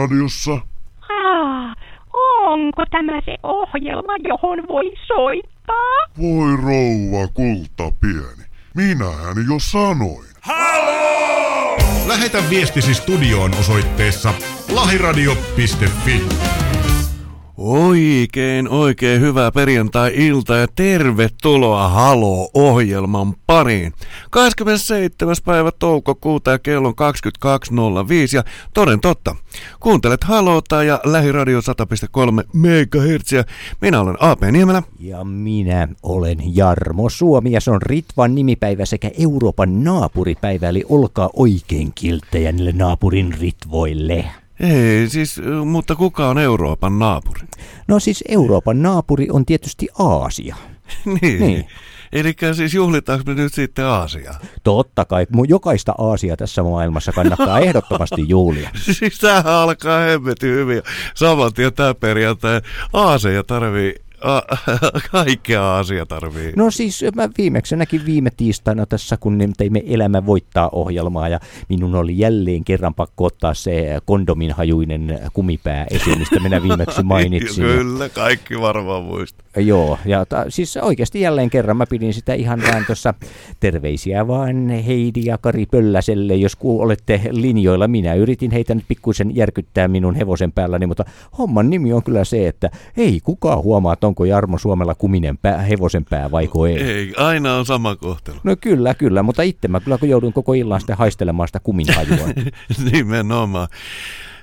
lähiradiossa. Ah, onko tämä se ohjelma, johon voi soittaa? Voi rouva kulta pieni. Minähän jo sanoin. Lähetä viestisi studioon osoitteessa lahiradio.fi. Oikein, oikein hyvää perjantai-ilta ja tervetuloa Halo-ohjelman pariin. 27. päivä toukokuuta ja kello on 22.05 ja toden totta, kuuntelet Halota ja Lähiradio 100.3 MHz. Minä olen AP Niemelä. Ja minä olen Jarmo Suomi ja se on Ritvan nimipäivä sekä Euroopan naapuripäivä, eli olkaa oikein kilttejä niille naapurin Ritvoille. Ei, siis, mutta kuka on Euroopan naapuri? No siis Euroopan naapuri on tietysti Aasia. niin. Niin. Eli siis juhlitaanko me nyt sitten Aasiaa? Totta kai, jokaista Aasia tässä maailmassa kannattaa ehdottomasti juhlia. Siis tämähän alkaa hemmetin hyvin. Saman tien tämä perjantai. Aaseja tarvii, kaikkea Aasia tarvii. No siis mä viimeksi näkin viime tiistaina tässä, kun ne teimme Elämä voittaa ohjelmaa ja minun oli jälleen kerran pakko ottaa se kondomin hajuinen kumipää esiin, mistä minä viimeksi mainitsin. Kyllä, kaikki varmaan muistaa. Joo, ja ta, siis oikeasti jälleen kerran mä pidin sitä ihan vaan tuossa terveisiä vaan Heidi ja Kari Pölläselle, jos ku olette linjoilla. Minä yritin heitä nyt pikkuisen järkyttää minun hevosen päälläni, mutta homman nimi on kyllä se, että ei kukaan huomaa, että onko Jarmo Suomella kuminen pää, hevosen pää vaiko ei. Ei, aina on sama kohtelu. No kyllä, kyllä, mutta itse mä kyllä kun joudun koko illan sitten haistelemaan sitä kuminhajua. Nimenomaan.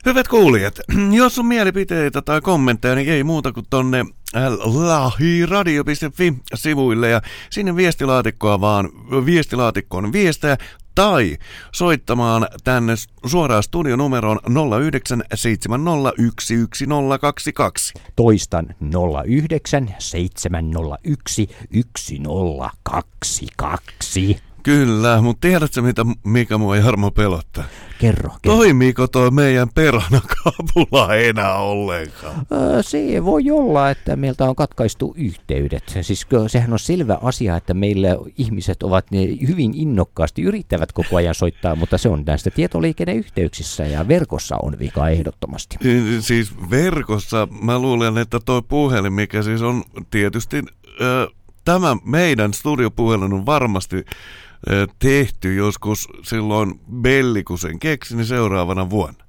Hyvät kuulijat, jos on mielipiteitä tai kommentteja, niin ei muuta kuin tonne lahiradio.fi-sivuille ja sinne viestilaatikkoa vaan viestilaatikkoon viestejä tai soittamaan tänne suoraan studionumeroon 0970111022. Toistan 09 701 1022. Kyllä, mutta tiedätkö mitä, mikä mua Jarmo pelottaa? Kerro, kerro. Toimiiko toi meidän peranakapula enää ollenkaan? Öö, Se voi olla, että meiltä on katkaistu yhteydet. Siis sehän on selvä asia, että meillä ihmiset ovat ne hyvin innokkaasti, yrittävät koko ajan soittaa, mutta se on näistä tietoliikenneyhteyksissä ja verkossa on vika ehdottomasti. Siis verkossa mä luulen, että toi puhelin, mikä siis on tietysti ö, tämä meidän studiopuhelin on varmasti tehty joskus silloin Belli, kun sen keksi, niin seuraavana vuonna.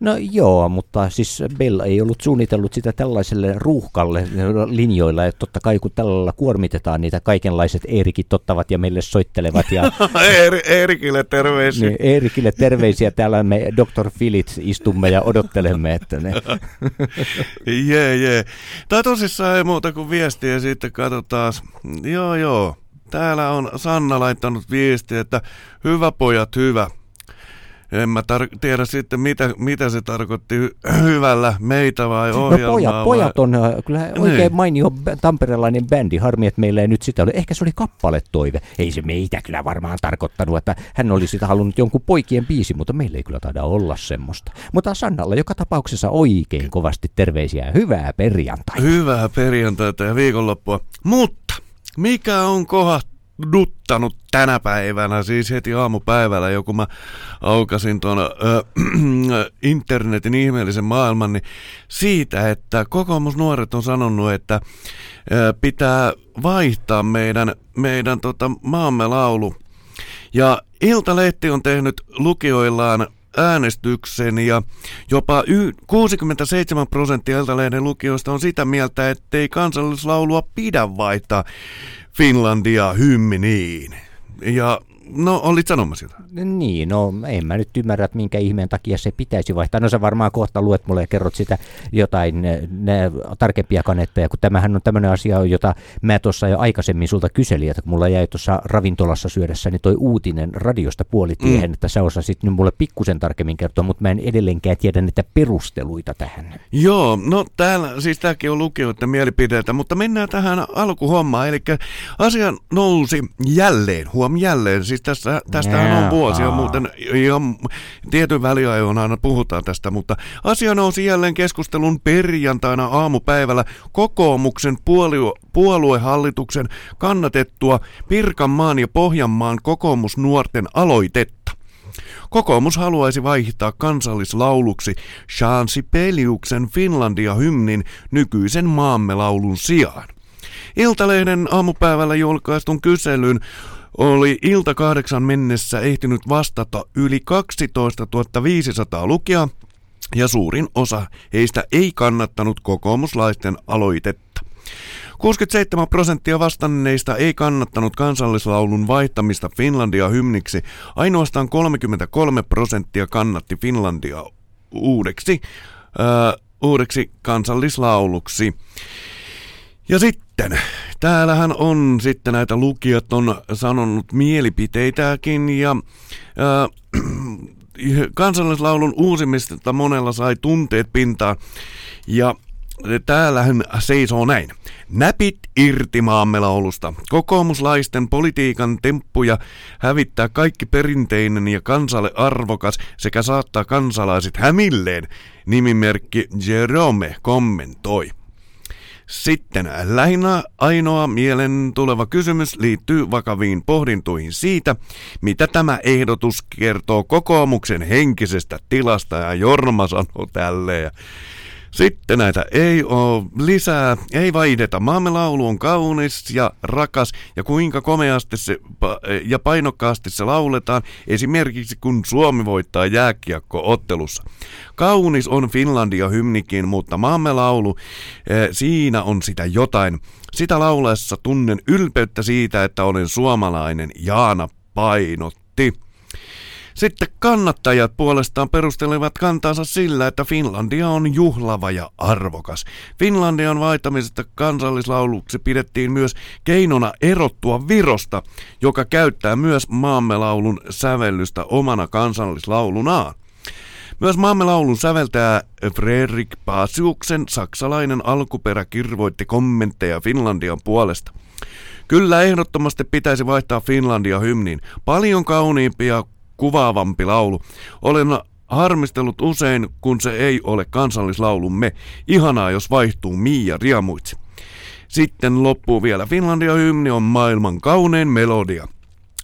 No joo, mutta siis Bell ei ollut suunnitellut sitä tällaiselle ruuhkalle linjoilla, että totta kai kun tällä kuormitetaan niitä kaikenlaiset Eerikit ottavat ja meille soittelevat ja Eeri, Eerikille terveisiä. niin, Eerikille terveisiä, täällä me Dr. Filit istumme ja odottelemme, että ne Jee, jee. Tai tosissaan ei muuta kuin viestiä sitten katsotaan. Joo, joo. Täällä on Sanna laittanut viestiä, että hyvä pojat, hyvä. En mä tar- tiedä sitten, mitä, mitä se tarkoitti hy- hyvällä, meitä vai No ohjelmaa. pojat, vai... pojat on äh, kyllä oikein Niin. mainio tamperelainen bändi. Harmi, että meillä ei nyt sitä ole. Ehkä se oli kappaletoive. Ei se meitä kyllä varmaan tarkoittanut, että hän olisi sitä halunnut jonkun poikien biisi, mutta meillä ei kyllä taida olla semmoista. Mutta Sannalla joka tapauksessa oikein kovasti terveisiä hyvää perjantaita. Hyvää perjantaita ja viikonloppua. Mutta mikä on kohduttanut tänä päivänä, siis heti aamupäivällä, joku mä aukasin tuon ö, internetin ihmeellisen maailman, niin siitä, että kokoomusnuoret on sanonut, että ö, pitää vaihtaa meidän, meidän tota, maamme laulu. Ja Iltalehti on tehnyt lukijoillaan äänestyksen ja jopa y- 67 prosenttia Iltalehden lukijoista on sitä mieltä, ettei kansallislaulua pidä vaihtaa Finlandia hymminiin. Ja no, olit sanomassa jotain. Niin, no en mä nyt ymmärrä, että minkä ihmeen takia se pitäisi vaihtaa. No sä varmaan kohta luet mulle ja kerrot sitä jotain ne, ne tarkempia kanetteja, kun tämähän on tämmöinen asia, jota mä tuossa jo aikaisemmin sulta kyselin, että kun mulla jäi tuossa ravintolassa syödessä, niin toi uutinen radiosta puolitiehen, mm. että sä osasit nyt mulle pikkusen tarkemmin kertoa, mutta mä en edelleenkään tiedä niitä perusteluita tähän. Joo, no täällä, siis tämäkin on lukijoiden mielipideitä, mutta mennään tähän alkuhommaan. Eli asia nousi jälleen, huom jälleen, siis tässä, tästähän on vuosia muuten, ihan tietyn väliajoin aina puhutaan tästä, mutta asia nousi jälleen keskustelun perjantaina aamupäivällä kokoomuksen puolue, puoluehallituksen kannatettua Pirkanmaan ja Pohjanmaan kokoomusnuorten aloitetta. Kokoomus haluaisi vaihtaa kansallislauluksi Jean Sibeliuksen Finlandia-hymnin nykyisen maamme laulun sijaan. Iltalehden aamupäivällä julkaistun kyselyn oli ilta kahdeksan mennessä ehtinyt vastata yli 12 500 lukijaa, ja suurin osa heistä ei kannattanut kokoomuslaisten aloitetta. 67 prosenttia vastanneista ei kannattanut kansallislaulun vaihtamista Finlandia hymniksi, ainoastaan 33 prosenttia kannatti Finlandia uudeksi, äh, uudeksi kansallislauluksi. Ja sitten, täällähän on sitten näitä lukijat on sanonut mielipiteitäkin ja äh, kansallislaulun uusimista monella sai tunteet pintaan ja täällähän seisoo näin. Näpit irti maamme laulusta. Kokoomuslaisten politiikan temppuja hävittää kaikki perinteinen ja kansalle arvokas sekä saattaa kansalaiset hämilleen, nimimerkki Jerome kommentoi. Sitten lähinnä ainoa mielen tuleva kysymys liittyy vakaviin pohdintuihin siitä, mitä tämä ehdotus kertoo kokoomuksen henkisestä tilasta ja Jorma sanoo tälleen. Sitten näitä ei ole lisää, ei vaihdeta. Maamme laulu on kaunis ja rakas ja kuinka komeasti se ja painokkaasti se lauletaan, esimerkiksi kun Suomi voittaa jääkiekko-ottelussa. Kaunis on Finlandia hymnikin, mutta maamme laulu, eh, siinä on sitä jotain. Sitä laulessa tunnen ylpeyttä siitä, että olen suomalainen, Jaana painotti. Sitten kannattajat puolestaan perustelevat kantansa sillä, että Finlandia on juhlava ja arvokas. Finlandian vaihtamisesta kansallislauluksi pidettiin myös keinona erottua Virosta, joka käyttää myös maamme laulun sävellystä omana kansallislaulunaan. Myös maamme laulun säveltää Fredrik Pasiuksen saksalainen alkuperä kirvoitti kommentteja Finlandian puolesta. Kyllä ehdottomasti pitäisi vaihtaa Finlandia hymniin. Paljon kauniimpia kuvaavampi laulu. Olen harmistellut usein, kun se ei ole kansallislaulumme. Ihanaa, jos vaihtuu Miia Riamuitsi. Sitten loppuu vielä Finlandia-hymni on maailman kaunein melodia.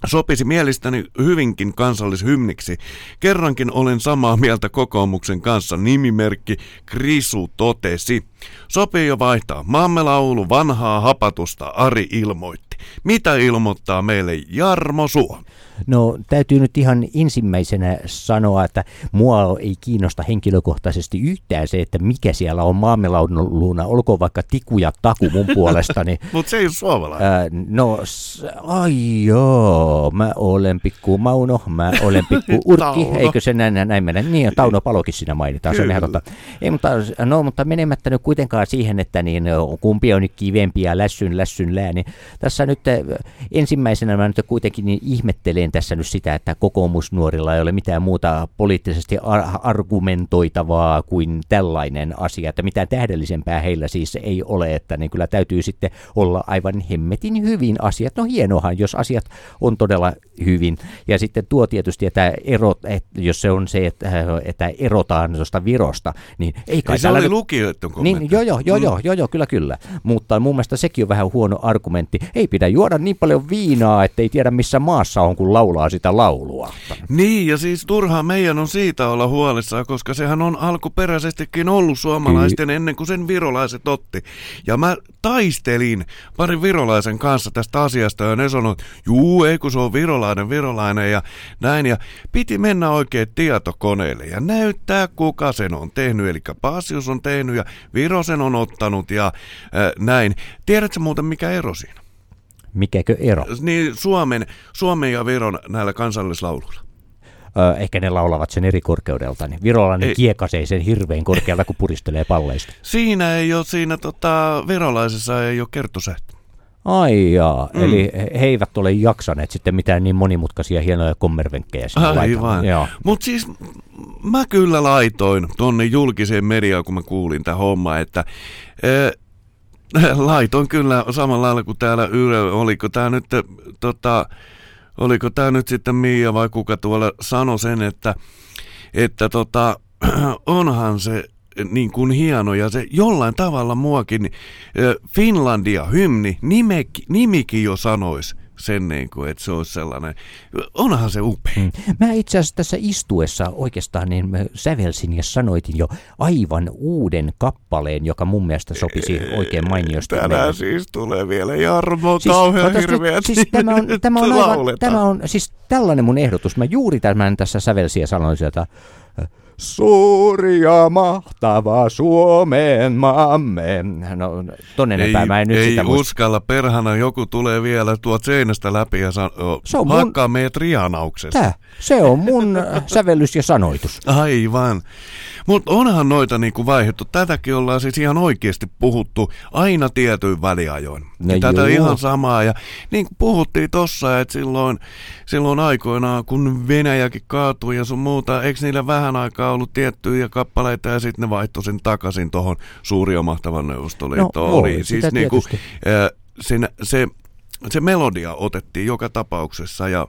Sopisi mielestäni hyvinkin kansallishymniksi. Kerrankin olen samaa mieltä kokoomuksen kanssa, nimimerkki Krisu totesi. Sopii jo vaihtaa maamme laulu vanhaa hapatusta, Ari ilmoitti. Mitä ilmoittaa meille Jarmo Suomi? No täytyy nyt ihan ensimmäisenä sanoa, että mua ei kiinnosta henkilökohtaisesti yhtään se, että mikä siellä on maamelaudunluuna, olkoon vaikka tiku ja taku mun puolestani. Mutta se ei ole suomalainen. Ää, no, s- ai joo, mä olen pikku Mauno, mä olen pikku Urkki, eikö se näin, näin mennä? Niin, Tauno Palokin siinä mainitaan, se on ihan totta. Ei, mutta, no, mutta menemättä nyt kuitenkaan siihen, että niin, kumpi on nyt kivempi ja lässyn, lässyn lää, niin tässä nyt ensimmäisenä mä nyt kuitenkin niin ihmettelen tässä nyt sitä, että kokoomusnuorilla ei ole mitään muuta poliittisesti ar- argumentoitavaa kuin tällainen asia, että mitään tähdellisempää heillä siis ei ole, että niin kyllä täytyy sitten olla aivan hemmetin hyvin asiat. No hienohan, jos asiat on todella hyvin. Ja sitten tuo tietysti, että erot, että jos se on se, että, että erotaan tuosta Virosta, niin ei kai Ei se oli nyt- lukijoiden kommentti. niin, joo, joo, joo, joo, joo, joo, kyllä, kyllä. Mutta mun mielestä sekin on vähän huono argumentti. Ei pidä juoda niin paljon viinaa, ettei tiedä missä maassa on, kun laulaa sitä laulua. Niin, ja siis turhaa meidän on siitä olla huolissaan, koska sehän on alkuperäisestikin ollut suomalaisten ennen kuin sen virolaiset otti. Ja mä taistelin parin virolaisen kanssa tästä asiasta, ja ne sanoivat, juu, ei kun se on virolainen, virolainen, ja näin. Ja piti mennä oikein tietokoneelle ja näyttää, kuka sen on tehnyt. Eli Pasius on tehnyt, ja Viro sen on ottanut, ja äh, näin. Tiedätkö muuten, mikä ero siinä? Mikäkö ero? Niin Suomen, Suomen ja Viron näillä kansallislauluilla. Ö, ehkä ne laulavat sen eri korkeudelta. Niin virolainen Ei. kiekasee sen hirveän korkealta, kun puristelee palleista. Siinä ei ole, siinä tota, virolaisessa ei ole kertosähti. Ai jaa, mm. eli he eivät ole jaksaneet sitten mitään niin monimutkaisia hienoja kommervenkkejä sinne. Aivan. Mutta siis mä kyllä laitoin tonne julkiseen mediaan, kun mä kuulin tämä homma, että laitoin kyllä samalla lailla kuin täällä Yle, oliko tämä nyt, tota, oliko tämä nyt sitten Mia vai kuka tuolla sanoi sen, että, että tota, onhan se niin kuin hieno ja se jollain tavalla muakin Finlandia hymni, nimekin, nimikin jo sanois sen niin kuin, että se olisi sellainen, onhan se upea. Mm. Mä itse asiassa tässä istuessa oikeastaan niin mä sävelsin ja sanoitin jo aivan uuden kappaleen, joka mun mielestä sopisi oikein mainiosti. Tänään meidän. siis tulee vielä Jarmo siis, kauhean hirveä. Siis tämä on, tämä on, aivan, tämä on siis tällainen mun ehdotus. Mä juuri tämän tässä sävelsin ja sanoin sieltä, Suuri ja mahtava Suomen maamme. No, tonne ei, mä en nyt ei sitä uskalla, perhana joku tulee vielä tuot seinästä läpi ja san, se on hakkaa mun... meidät rianauksesta. Tää, se on mun sävellys ja sanoitus. Aivan. Mutta onhan noita niinku vaihdettu. Tätäkin ollaan siis ihan oikeasti puhuttu aina tietyin väliajoin. No ja tätä ihan samaa. Ja niin kuin puhuttiin tossa, että silloin, silloin aikoinaan, kun Venäjäkin kaatui ja sun muuta, eikö niillä vähän aikaa ollut tiettyjä kappaleita ja sitten ne vaihtoi sen takaisin tuohon suuri ja mahtavan neuvostoliittoon. No, oli, siis niinku, se, se, se melodia otettiin joka tapauksessa ja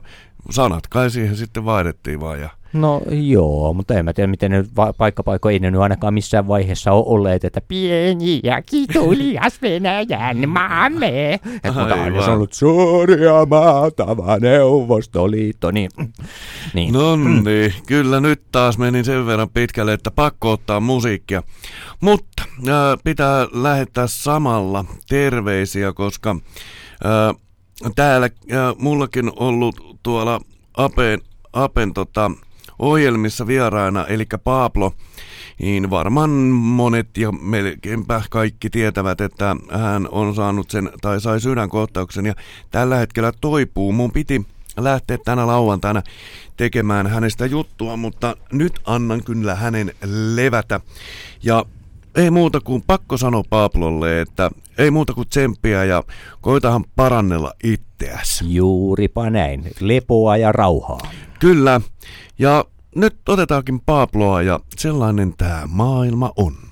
sanat kai siihen sitten vaihdettiin vaan ja No joo, mutta en mä tiedä, miten ne va- paikkapaikko ei ne nyt ainakaan missään vaiheessa ole olleet, että pieni ja kitulias Venäjän maamme. Että mutta aina se on ollut suuri ja maatava Neuvostoliitto, niin... niin. No niin, kyllä nyt taas menin sen verran pitkälle, että pakko ottaa musiikkia. Mutta äh, pitää lähettää samalla terveisiä, koska äh, täällä äh, mullakin ollut tuolla Apen, Apen tota, ohjelmissa vieraana, eli Pablo, niin varmaan monet ja melkeinpä kaikki tietävät, että hän on saanut sen tai sai sydänkohtauksen ja tällä hetkellä toipuu. Mun piti lähteä tänä lauantaina tekemään hänestä juttua, mutta nyt annan kyllä hänen levätä. Ja ei muuta kuin pakko sanoa Pablolle, että ei muuta kuin tsemppiä ja koitahan parannella itseäsi. Juuripa näin. Lepoa ja rauhaa. Kyllä. Ja nyt otetaankin Pabloa ja sellainen tämä maailma on.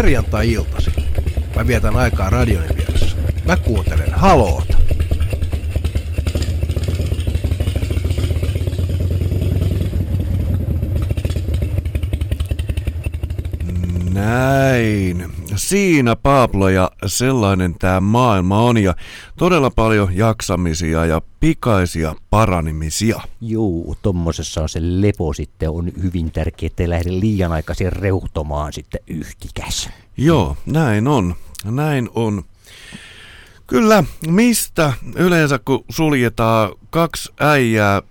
Perjantai-iltasi. Mä vietän aikaa radionin vieressä. Mä kuuntelen haloota. Näin. Siinä Pablo ja sellainen tämä maailma on ja todella paljon jaksamisia ja pikaisia paranimisia. Juu, tommosessa on se lepo sitten on hyvin tärkeää, ettei lähde liian aikaisin reuhtomaan sitten yhtikäs. Joo, näin on. Näin on. Kyllä, mistä yleensä kun suljetaan kaksi äijää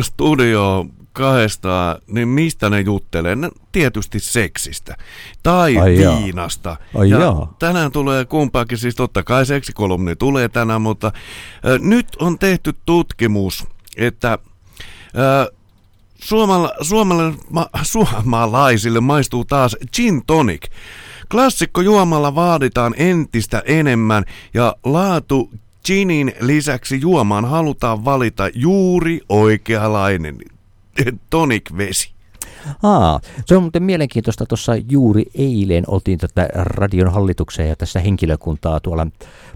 studioon kahdestaan, niin mistä ne juttelee? Ne tietysti seksistä tai Ai jaa. viinasta. Ai ja jaa. tänään tulee kumpaakin, siis totta kai seksikolumni tulee tänään, mutta ö, nyt on tehty tutkimus, että ö, suomala, suomala, ma, suomalaisille maistuu taas gin tonic. Klassikko juomalla vaaditaan entistä enemmän ja laatu ginin lisäksi juomaan halutaan valita juuri oikeanlainen tonic-vesi. Aa, se on muuten mielenkiintoista. Tuossa juuri eilen oltiin tätä radion hallitukseen ja tässä henkilökuntaa tuolla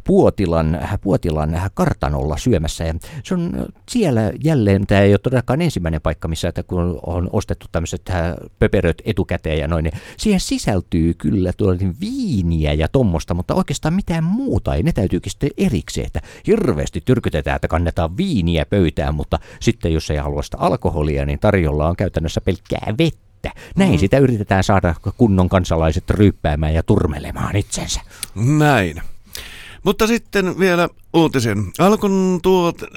Puotilan, Puotilan kartanolla syömässä. Ja se on siellä jälleen, tämä ei ole todellakaan ensimmäinen paikka, missä että kun on ostettu tämmöiset äh, pöperöt etukäteen ja noin, niin siihen sisältyy kyllä tuolla viiniä ja tommosta, mutta oikeastaan mitään muuta ei. Ne täytyykin sitten erikseen, että hirveästi tyrkytetään, että kannetaan viiniä pöytään, mutta sitten jos ei halua sitä alkoholia, niin tarjolla on käytännössä pelkkää vettä. Näin mm. sitä yritetään saada kunnon kansalaiset ryyppäämään ja turmelemaan itsensä. Näin. Mutta sitten vielä uutisen. Alkon tuot, äh,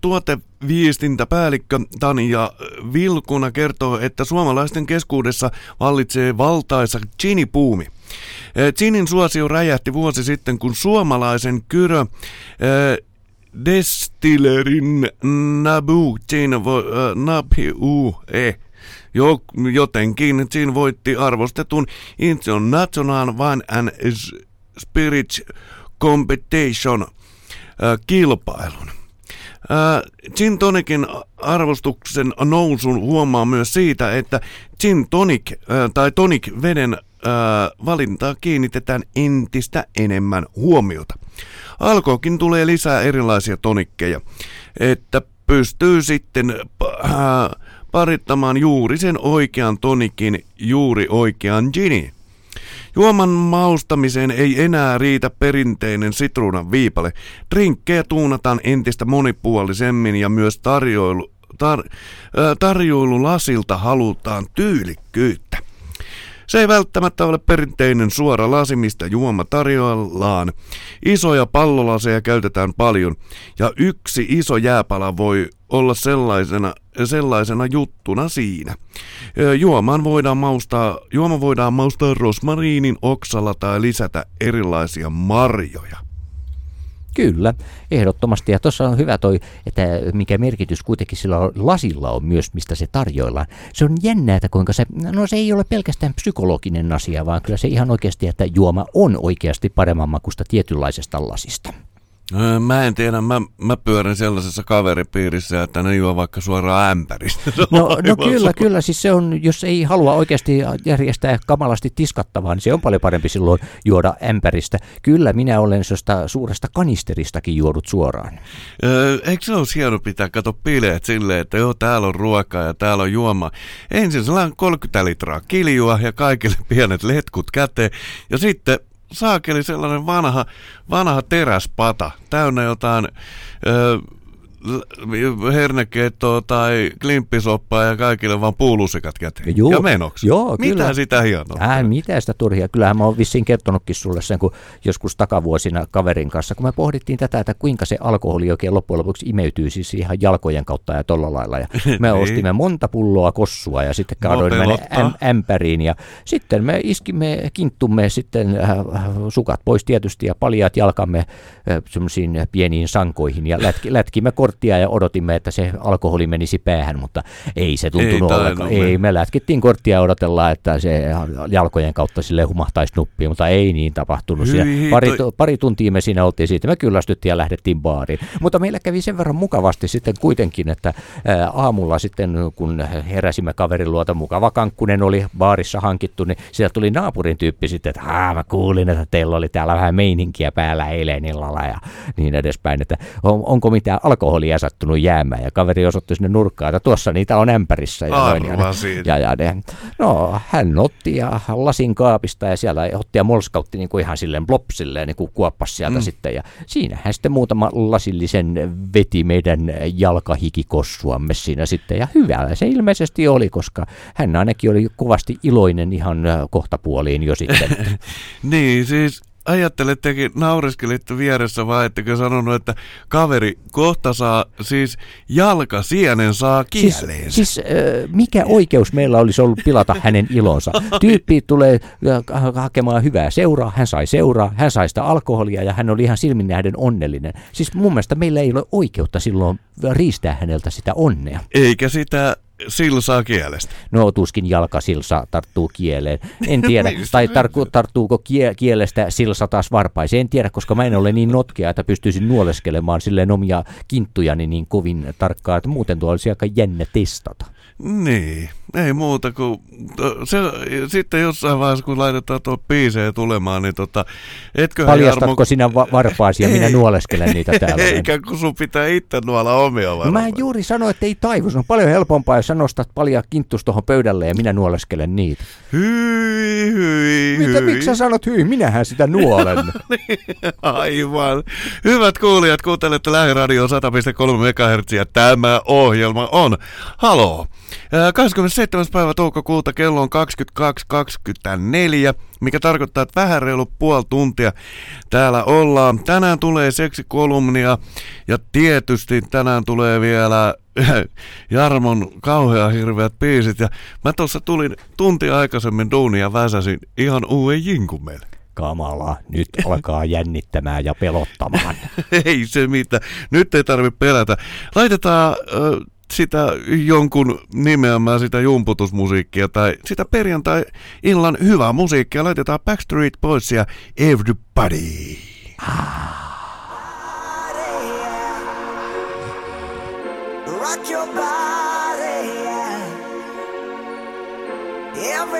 tuoteviestintäpäällikkö Tanja Vilkuna kertoo, että suomalaisten keskuudessa vallitsee valtaisa ginipuumi. Äh, Ginin suosio räjähti vuosi sitten, kun suomalaisen kyrö äh, Destillerin Nabu Gin äh, Nabu e jo, jotenkin Gin voitti arvostetun International Wine and Spirits Competition kilpailun. Gin tonicin arvostuksen nousun huomaa myös siitä, että gin tonic tai tonic veden valintaa kiinnitetään entistä enemmän huomiota. Alkoakin tulee lisää erilaisia tonikkeja, että pystyy sitten äh, parittamaan juuri sen oikean tonikin juuri oikean ginin. Juoman maustamiseen ei enää riitä perinteinen sitruunan viipale. Drinkkejä tuunataan entistä monipuolisemmin ja myös tarjoilu, tar, tarjoilulasilta halutaan tyylikkyyttä. Se ei välttämättä ole perinteinen suora lasi, mistä juoma tarjoillaan. Isoja pallolaseja käytetään paljon ja yksi iso jääpala voi olla sellaisena, sellaisena juttuna siinä. Juomaan voidaan maustaa, juoma voidaan maustaa rosmariinin oksalla tai lisätä erilaisia marjoja. Kyllä, ehdottomasti. Ja tuossa on hyvä toi, että mikä merkitys kuitenkin sillä lasilla on myös, mistä se tarjoillaan. Se on jännää, että kuinka se, no se ei ole pelkästään psykologinen asia, vaan kyllä se ihan oikeasti, että juoma on oikeasti paremman makusta tietynlaisesta lasista. Mä en tiedä, mä, mä pyörän sellaisessa kaveripiirissä, että ne juo vaikka suoraan ämpäristä. No, no kyllä, kyllä. Siis se on, jos ei halua oikeasti järjestää kamalasti tiskattavaa, niin se on paljon parempi silloin juoda ämpäristä. Kyllä, minä olen sellaista suuresta kanisteristakin juodut suoraan. Eikö se ole hieno pitää kato bileet silleen, että joo, täällä on ruokaa ja täällä on juoma. Ensin sellainen 30 litraa kiljua ja kaikille pienet letkut käteen. Ja sitten saakeli sellainen vanha, vanha teräspata, täynnä jotain ö, hernekeittoa tai klimppisoppaa ja kaikille vaan puulusikat käteen. Joo, ja menoksi. Joo, Mitä kyllä. sitä hienoa? Ää, mitä sitä turhia. Kyllähän mä oon vissiin kertonutkin sulle sen, kun joskus takavuosina kaverin kanssa, kun me pohdittiin tätä, että kuinka se alkoholi oikein loppujen lopuksi imeytyy siis ihan jalkojen kautta ja tolla lailla. Ja me Niin. ostimme monta pulloa kossua ja sitten No, ne pelottaa. äm, ämpäriin ja sitten me iskimme, kinttumme sitten äh, sukat pois tietysti ja paljaat jalkamme äh, semmoisiin pieniin sankoihin ja lätki, lätkimme korttia ja odotimme, että se alkoholi menisi päähän, mutta ei se tuntunut Ei ollenkaan. Ei, me lätkittiin korttia ja odotellaan, että se jalkojen kautta sille humahtaisi nuppiin, mutta ei niin tapahtunut. Hyi pari, tu- pari tuntia me siinä oltiin siitä, me kyllästyttiin ja lähdettiin baariin. Mutta meillä kävi sen verran mukavasti sitten kuitenkin, että aamulla sitten kun heräsimme kaverin luota, mukava kankkunen oli baarissa hankittu, niin sieltä tuli naapurin tyyppi sitten, että Haa, mä kuulin, että teillä oli täällä vähän meininkiä päällä eilen illalla ja niin edespäin, että on, onko mitään alkoholia sattunut jäämään ja kaveri osoitti sinne nurkkaan, että tuossa niitä on ämpärissä. Ja, noin, ja, Arvasin. ja, ja ne, no hän otti ja lasin kaapista ja siellä otti ja molskautti niin kuin ihan silleen plop silleen niin kuin kuoppas sieltä mm. sitten ja siinä hän sitten muutama lasillisen veti meidän jalkahikikossuamme siinä sitten ja hyvää se ilmeisesti oli, koska hän ainakin oli kovasti iloinen ihan kohtapuoliin jo sitten. Niin, siis ajattelettekin, naureskelitte vieressä vai ettekö sanonut, että kaveri kohta saa, siis jalkasienen saa Siis, kieleensä. siis äh, mikä oikeus meillä olisi ollut pilata hänen ilonsa? Tyyppi tulee ha- hakemaan hyvää seuraa, hän sai seuraa, hän sai sitä alkoholia ja hän oli ihan silmin nähden onnellinen. Siis mun mielestä meillä ei ole oikeutta silloin riistää häneltä sitä onnea. Eikä sitä silsaa kielestä. No tuskin jalkasilsa tarttuu kieleen. En tiedä. Mistä tai tarku, tarttuuko kie, kielestä silsa taas varpaiseen. En tiedä, koska mä en ole niin notkea, että pystyisin nuoleskelemaan silleen omia kinttujani niin kovin tarkkaan, että muuten tuo olisi aika jännä testata. Niin, ei muuta kuin, to, se, sitten jossain vaiheessa kun laitetaan tuo biisejä tulemaan, niin tota, etkö Paljastatko Jarmo... sinä va- varpaasi ja minä nuoleskelen niitä täällä? Eikä kun sun pitää itse nuolla omia varpaasi. Mä juuri sano, että ei taivu, se on paljon helpompaa, jos sä nostat paljaa kinttus tuohon pöydälle ja minä nuoleskelen niitä. Hyi, hyi, Mitä, hyi. miksi sä sanot hyi? Minähän sitä nuolen. Niin, aivan. Hyvät kuulijat, kuuntelette Lähiradio 100.3 MHz ja tämä ohjelma on Haloo. Äh, 20 7. päivä toukokuuta kello on 22.24, mikä tarkoittaa, että vähän reilu puoli tuntia täällä ollaan. Tänään tulee seksikolumnia ja tietysti tänään tulee vielä Jarmon kauhea hirveät biisit. Ja mä tuossa tulin tunti aikaisemmin duunia väsäsin ihan uuden jinkun meille Kamala, Nyt alkaa jännittämään ja pelottamaan. ei se mitään. Nyt ei tarvitse pelätä. Laitetaan... Äh, sitä jonkun nimeämään sitä jumputusmusiikkia tai sitä perjantai-illan hyvää musiikkia. Laitetaan Backstreet Boys ja Everybody. Yeah. Everybody,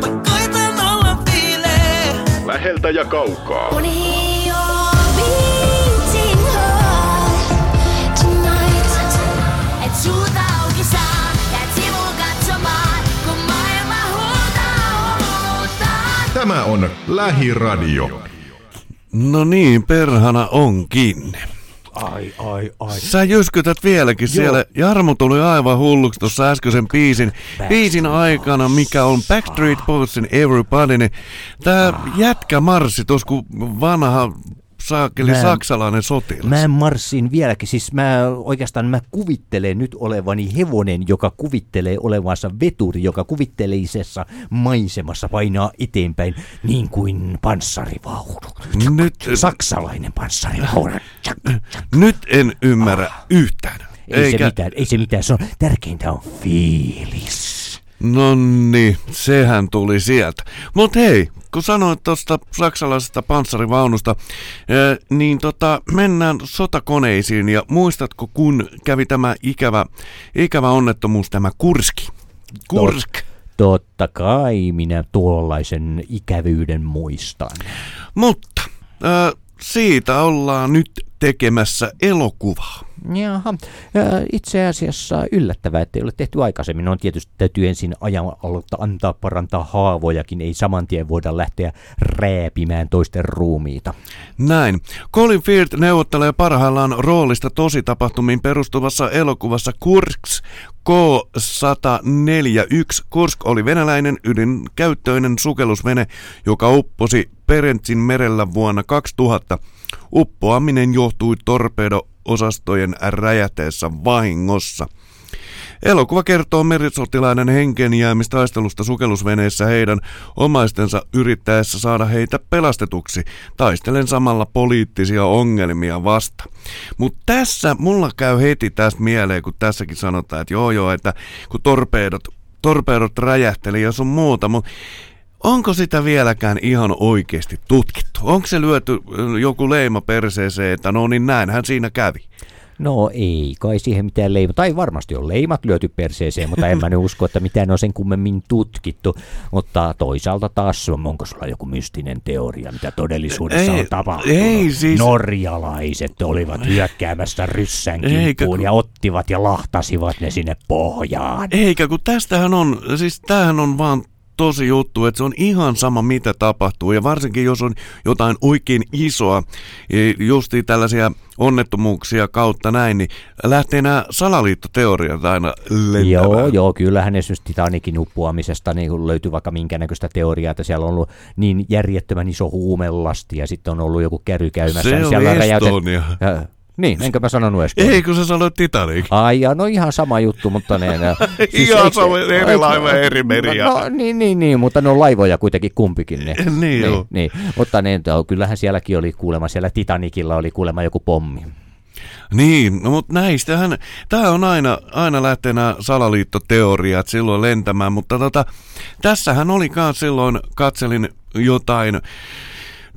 Mä koitan olla viileä. Läheltä ja kaukaa. Wanna Tämä on Lähiradio. No niin, perhana onkin. Ai, ai, ai. Sä jyskytät vieläkin siellä. Jarmo tuli aivan hulluksi tuossa äskeisen biisin, biisin aikana, mikä on Backstreet Boysin Everybody. Niin tää jätkä marssi tuossa kuin vanha saakeli Mä en- saksalainen sotilas. Mä marssin vieläkin, siis mä oikeastaan mä kuvittelen nyt olevani hevonen, joka kuvittelee olevansa veturi, joka kuvittelisessa maisemassa painaa eteenpäin niin kuin panssarivaunu. Nyt, Saksalainen panssarivaunu. nyt en ymmärrä yhtään. Ei se mitään, ei se mitään, se on, tärkeintä on fiilis. No niin, sehän tuli sieltä. Mut hei, kun sanoit tuosta saksalaisesta panssarivaunusta, niin tota, mennään sotakoneisiin ja muistatko kun kävi tämä ikävä, ikävä onnettomuus, tämä Kurski? Kursk. Totta kai minä tuollaisen ikävyyden muistan. Mutta siitä ollaan nyt tekemässä elokuvaa. Jaha, itse asiassa yllättävää, että ei ole tehty aikaisemmin. On tietysti täytyy ensin ajan aloittaa antaa parantaa haavojakin, ei saman tien voida lähteä rääpimään toisten ruumiita. Näin. Colin Firth neuvottelee parhaillaan roolista tositapahtumiin perustuvassa elokuvassa Kursk K-141. Kursk oli venäläinen ydinkäyttöinen sukellusvene, joka upposi Perentsin merellä vuonna 2000. Uppoaminen johtui torpedo-osastojen räjähteessä vahingossa. Elokuva kertoo merisotilaiden henkeen jäämistaistelusta sukellusveneessä heidän omaistensa yrittäessä saada heitä pelastetuksi, taistelen samalla poliittisia ongelmia vasta. Mutta tässä mulla käy heti tästä mieleen, kun tässäkin sanotaan, että joo joo, että kun torpeedot, torpeedot räjähteli ja sun muuta, mutta Onko sitä vieläkään ihan oikeasti tutkittu? Onko se lyöty joku leima perseeseen, että no niin näinhän siinä kävi? No ei kai siihen mitään leima. Tai varmasti on leimat lyöty perseeseen, mutta en mä nyt usko, että mitään on sen kummemmin tutkittu. Mutta toisaalta taas, onko sulla joku mystinen teoria, mitä todellisuudessa Ei, on tapahtunut? ei siis- Norjalaiset olivat hyökkäämässä ryssän kimppuun kun- ja ottivat ja lahtasivat ne sinne pohjaan. Eikä, kun tästähän on, siis tämähän on vaan tosi juttu, että se on ihan sama mitä tapahtuu ja varsinkin jos on jotain oikein isoa, e, justiin tällaisia onnettomuuksia kautta näin, niin lähtee nämä salaliittoteoriat aina lentämään. Joo, joo, kyllähän esimerkiksi Titanikin uppoamisesta niin löytyy vaikka minkä näköistä teoriaa, että siellä on ollut niin järjettömän iso huumelasti ja sitten on ollut joku käry käymässä. Se niin siellä on räjäytet- niin, enkö mä sanonut Estonia? Ei, kun sä sanoit Titanic. Ai ja, no ihan sama juttu, mutta ne... ne Ihan eikö- sama, eri eikö- laiva, eri meri. No, no niin, niin, niin, mutta ne on laivoja kuitenkin kumpikin. Ne. Niin, joo. niin, mutta ne, to- kyllähän sielläkin oli kuulemma, siellä Titanicilla oli kuulemma joku pommi. Niin, no mutta näistähän, tämä on aina, aina lähtee nämä salaliittoteoriat silloin lentämään, mutta tota, tässähän oli myös silloin, katselin jotain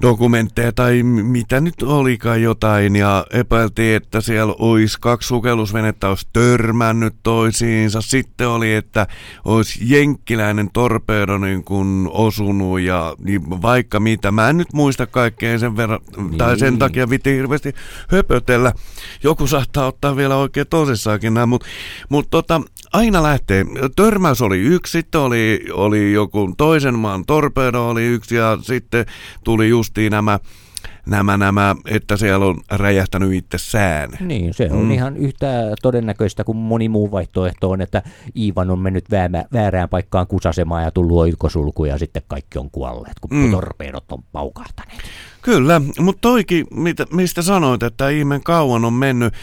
dokumentteja tai mitä nyt olikaan jotain ja epäiltiin, että siellä olisi kaksi sukellusvenettä olisi törmännyt toisiinsa. Sitten oli, että olisi jenkkiläinen torpedo niin kuin osunut ja niin vaikka mitä. Mä en nyt muista kaikkea sen verran, niin. tai sen Niin. takia viti hirveästi höpötellä. Joku saattaa ottaa vielä oikein tosissaankin nämä, mutta mut tota, aina lähtee. Törmäys oli yksi, sitten oli, oli joku toisen maan torpedo oli yksi ja sitten tuli justiin nämä, nämä, nämä, että siellä on räjähtänyt itse sään. Niin, se on Mm. ihan yhtä todennäköistä kuin moni muu vaihtoehto on, että Iivan on mennyt väärä, väärään paikkaan kusasemaan ja tullut oikosulku ja sitten kaikki on kuolleet, kun Mm. torpeedot on paukahtaneet. Kyllä, mutta toikin, mitä, mistä sanoit, että ihmeen kauan on mennyt,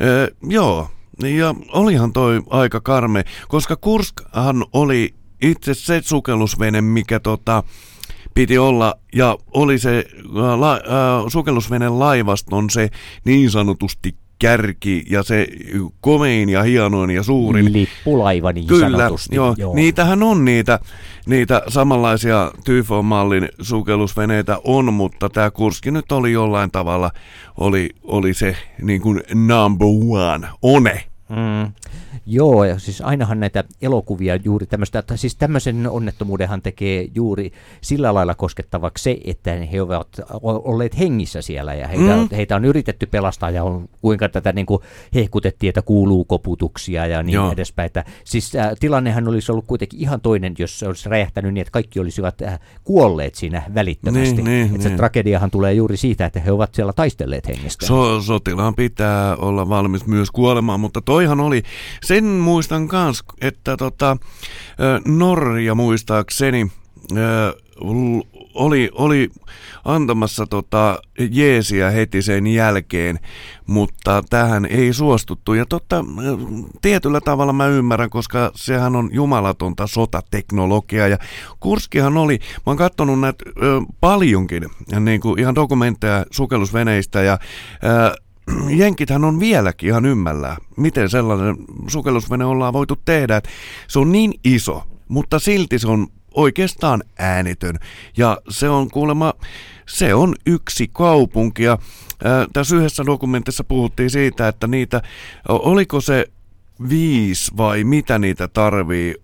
öö, joo, ja olihan toi aika karme, koska Kurskhan oli itse se sukellusvene, mikä tota, piti olla, ja oli se ää, la, ää, sukellusvenen laivaston se niin sanotusti kärki ja se komein ja hienoin ja suurin. Lippulaiva niin Kyllä, sanotusti. joo. Niitähän on niitä, niitä samanlaisia Typhoon-mallin sukellusveneitä on, mutta tämä Kurski nyt oli jollain tavalla, oli, oli se niin kuin number one, one. Mm. Joo, ja siis ainahan näitä elokuvia juuri tämmöistä, tai siis tämmöisen onnettomuudenhan tekee juuri sillä lailla koskettavaksi se, että he ovat olleet hengissä siellä ja heitä, Mm. heitä on yritetty pelastaa ja on, kuinka tätä niin kuin hehkutettiin, että kuuluu koputuksia ja niin Joo. Edespäin. Että, siis äh, tilannehan olisi ollut kuitenkin ihan toinen, jos se olisi räjähtänyt niin, että kaikki olisivat äh, kuolleet siinä välittömästi. Niin, niin, että se niin. tragediahan tulee juuri siitä, että he ovat siellä taistelleet hengestä. So, sotilaan pitää olla valmis myös kuolemaan, mutta toihan oli, sen muistan kans, että tota, Norja muistaakseni oli, oli antamassa tota jeesiä heti sen jälkeen, mutta tähän ei suostuttu. Ja totta, tietyllä tavalla mä ymmärrän, koska sehän on jumalatonta sotateknologiaa. Ja Kurskihan oli, mä oon katsonut näitä paljonkin, niin kuin ihan dokumentteja sukellusveneistä ja ö, Jenkithän on vieläkin ihan ymmällä, miten sellainen sukellusvene ollaan voitu tehdä. että Se on niin iso, mutta silti se on oikeastaan äänetön. Ja se on kuulemma, se on yksi kaupunki. Ja ää, tässä yhdessä dokumentissa puhuttiin siitä, että niitä, oliko se viisi vai mitä niitä tarvii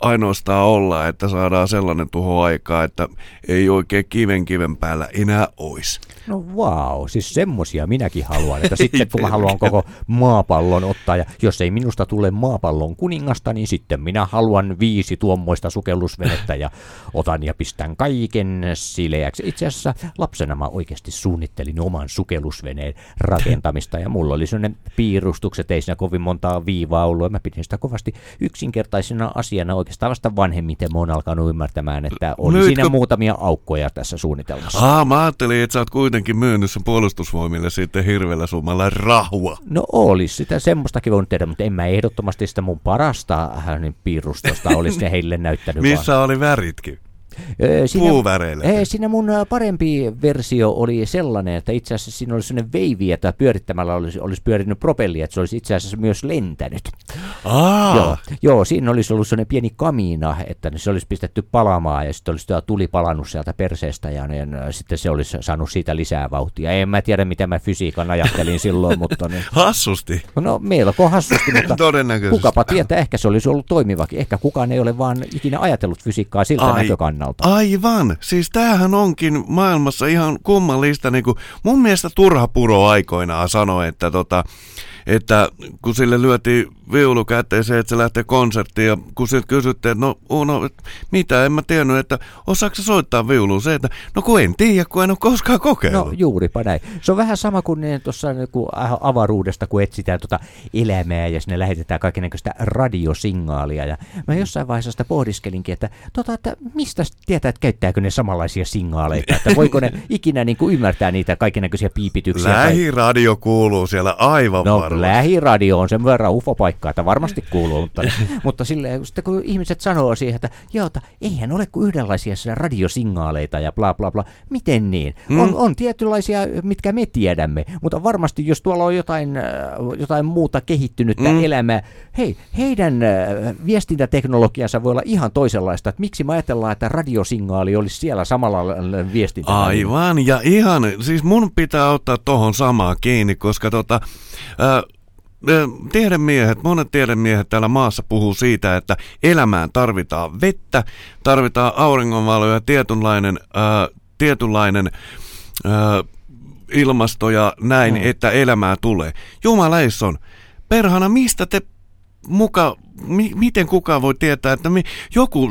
ainoastaan olla, että saadaan sellainen tuho aikaa, että ei oikein kiven kiven päällä enää ois. No wow, siis semmosia minäkin haluan, että sitten kun mä haluan koko maapallon ottaa, ja jos ei minusta tule maapallon kuningasta, niin sitten minä haluan viisi tuommoista sukellusvenettä ja otan ja pistän kaiken sileäksi. Itse asiassa lapsena mä oikeasti suunnittelin oman sukellusveneen rakentamista, ja mulla oli sellainen piirustukset, ei siinä kovin montaa viivaa ollut, ja mä pidin sitä kovasti yksinkertaisena asiana oikeastaan vasta vanhemmiten mä oon alkanut ymmärtämään, että oli Nytkö- siinä muutamia aukkoja tässä suunnitelmassa. Ah, mä ajattelin, että sä oot kuitenkin myynyt sen puolustusvoimille sitten hirveällä summalla rahua. No olisi sitä semmoistakin voinut tehdä, mutta en mä ehdottomasti sitä mun parasta äh, niin piirustosta olisi ne heille näyttänyt. Missä oli väritkin? Puuväreillä. Siinä mun parempi versio oli sellainen, että itse asiassa siinä oli sellainen veivi, että pyörittämällä olisi, olisi pyörinyt propelli, että se olisi itse asiassa myös lentänyt. Aa, Joo, joo, siinä olisi ollut sellainen pieni kamiina, että se olisi pistetty palamaan ja sitten olisi tuli palannut sieltä perseestä ja niin, sitten se olisi saanut siitä lisää vauhtia. En mä tiedä, mitä mä fysiikan ajattelin silloin, mutta niin, hassusti. no melko hassusti, mutta Todennäköisesti. kukapa tietää, ehkä se olisi ollut toimivakin. Ehkä kukaan ei ole vaan ikinä ajatellut fysiikkaa siltä Ai- näkökannalta. Aivan. Siis tämähän onkin maailmassa ihan kummallista. Niin kuin mun mielestä turha puro aikoinaan sanoi, että, tota, että kun sille lyötiin viulu käteeseen, että se lähtee konserttiin ja kun siltä kysyttiin, että no Uno, et mitä, en mä tiennyt, että osaako soittaa viulua? Se, että no kun en tiedä, kun en ole koskaan kokeillut. No juuripa näin. Se on vähän sama kuin niin tuossa niinku avaruudesta, kun etsitään tuota elämää ja sinne lähetetään kaikenlaista radiosignaalia. Ja mä jossain vaiheessa sitä pohdiskelinkin, että, tota, että mistä tietää, että käyttääkö ne samanlaisia signaaleita, että voiko ne ikinä niinku ymmärtää niitä kaikenlaisia piipityksiä. tai- Lähiradio kuuluu siellä aivan No varmasti. lähiradio on sen verran ufopaikka asiakkaita, varmasti kuuluu, mutta, mutta silleen, sitten kun ihmiset sanoo siihen, että joo, että eihän ole kuin yhdenlaisia radiosignaaleita ja bla bla bla, miten niin? Mm. On, on tietynlaisia, mitkä me tiedämme, mutta varmasti jos tuolla on jotain, äh, jotain muuta kehittynyttä mm. elämää, hei, heidän äh, viestintäteknologiansa voi olla ihan toisenlaista, että miksi me ajatellaan, että radiosignaali olisi siellä samalla viestintä? Aivan, ja ihan, siis mun pitää ottaa tohon samaa kiinni, koska tota, ää, tiedemiehet, monet tiedemiehet täällä maassa puhuu siitä, että elämään tarvitaan vettä, tarvitaan auringonvaloja ja tietynlainen, ää, tietynlainen ää, ilmasto ja näin, mm. että elämää tulee. Jumalaisson, perhana, mistä te muka, mi, miten kukaan voi tietää, että mi, joku,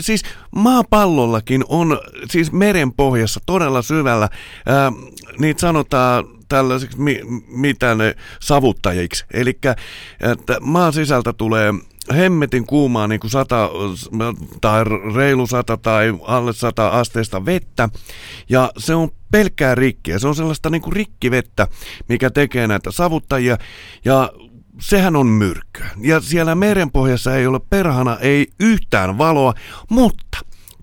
siis maapallollakin on, siis meren pohjassa todella syvällä, ää, niitä sanotaan tällaisiksi, mi, mitä ne savuttajiksi, eli maan sisältä tulee hemmetin kuumaa niin kuin sata, tai reilu sata tai alle sata asteista vettä, ja se on pelkkää rikkiä. Se on sellaista niin kuin rikkivettä, mikä tekee näitä savuttajia, ja sehän on myrkkyä. Ja siellä merenpohjassa ei ole perhana, ei yhtään valoa, mutta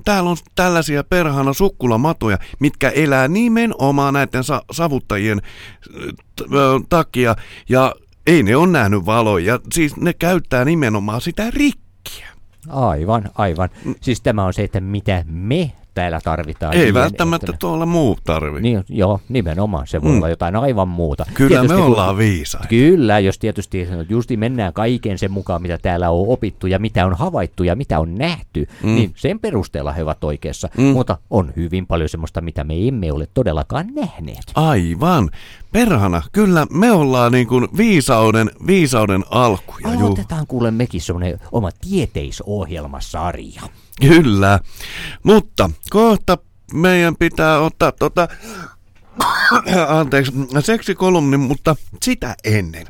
täällä on tällaisia perhana sukkulamatoja, mitkä elää nimenomaan näiden sa- savuttajien äh, t- ö, takia, ja ei ne ole nähnyt valoja, siis ne käyttää nimenomaan sitä rikkiä. Aivan, aivan. Siis tämä on se, että mitä me täällä tarvitaan. Ei siihen, välttämättä että- tuolla muu tarvi. Niin, joo, nimenomaan. Se voi Mm. olla jotain aivan muuta. Kyllä me kun- ollaan viisaita. Kyllä, jos tietysti justi mennään kaiken sen mukaan, mitä täällä on opittu ja mitä on havaittu ja mitä on nähty, mm. niin sen perusteella he ovat oikeassa. Mm. Mutta on hyvin paljon semmoista, mitä me emme ole todellakaan nähneet. Aivan. Perhana, kyllä me ollaan niin kuin viisauden, viisauden alkuja. Juu. Aloitetaan kuule mekin semmoinen oma tieteisohjelmasarja. Kyllä. Mutta kohta meidän pitää ottaa tota, anteeksi, seksikolumni, mutta sitä ennen.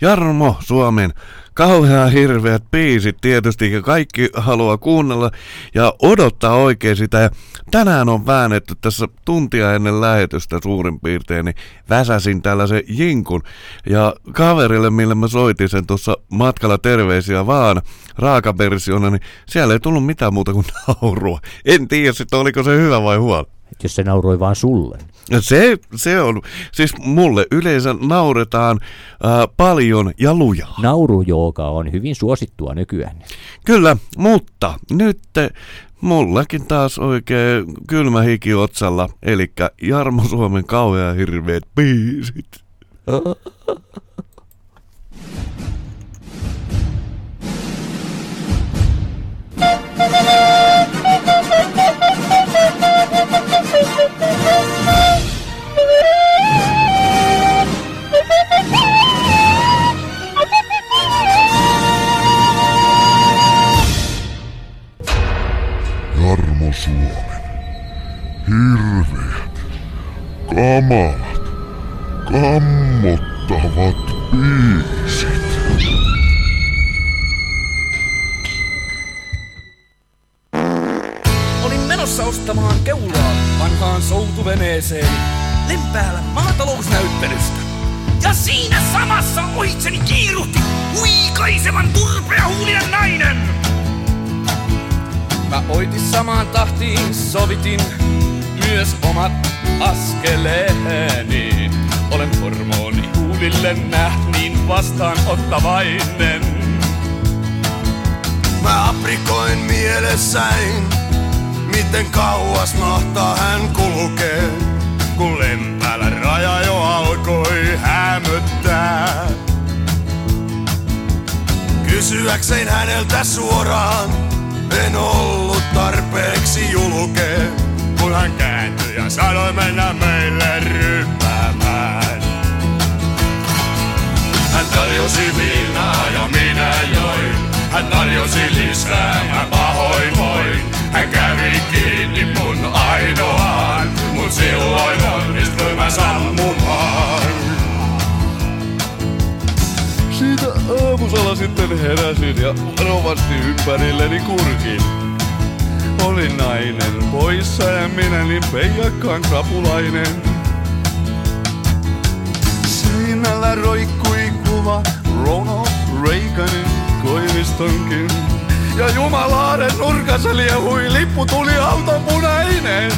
Jarmo Suomen kauhean hirveät biisit tietysti ja kaikki haluaa kuunnella ja odottaa oikein sitä. Ja tänään on väännetty tässä tuntia ennen lähetystä suurin piirtein, niin väsäsin tällaisen jinkun. Ja kaverille, millä mä soitin sen tuossa matkalla terveisiä vaan raakaversiona, niin siellä ei tullut mitään muuta kuin naurua. En tiedä sitten oliko se hyvä vai huono. Jos se nauroi vaan sulle. Ja Se, se on, siis mulle yleensä nauretaan ää, paljon ja lujaa. Naurujooga on hyvin suosittua nykyään. Kyllä, mutta nyt mullakin taas oikein kylmä hiki otsalla, eli Jarmo Suomen kauhean hirveät biisit. kamalat, kammottavat biisit. Olin menossa ostamaan keulaa vanhaan soutuveneeseen Lempäällä maatalousnäyttelystä. Ja siinä samassa ohitseni kiiruhti huikaisevan turpea huulinen nainen. Mä oitin samaan tahtiin, sovitin myös omat askeleeni. Olen hormoni huulille näht niin vastaanottavainen. Mä aprikoin mielessäin, miten kauas mahtaa hän kulkee, kun lempälä raja jo alkoi hämöttää. Kysyäkseen häneltä suoraan, en ollut tarpeeksi julkee, kun hän kääntyi ja sanoi mennä meille ryppäämään. Hän tarjosi viinaa ja minä join. Hän tarjosi lisää, mä pahoinvoin. Hän kävi kiinni mun ainoaan, mut silloin onnistuin mä sammumaan. Siitä aamusella sitten heräsin ja rovasti ympärilleni kurkin. Oli nainen poissa ja minä niin peijakkaan krapulainen. Seinällä roikkui kuva Ronald Reaganin koivistonkin. Ja Jumalaaren nurkassa liehui lippu tuli auton punainen.